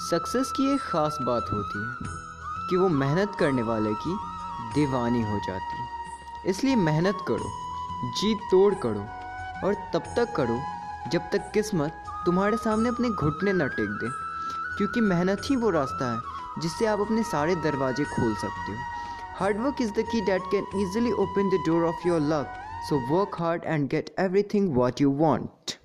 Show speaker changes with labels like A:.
A: Success की एक ख़ास बात होती है कि वो मेहनत करने वाले की दीवानी हो जाती है। इसलिए मेहनत करो जी तोड़ करो और तब तक करो जब तक किस्मत तुम्हारे सामने अपने घुटने न टेक दे। क्योंकि मेहनत ही वो रास्ता है जिससे आप अपने सारे दरवाजे खोल सकते हो। Hard work is the key that can easily open the door of your luck so work hard and get everything what you want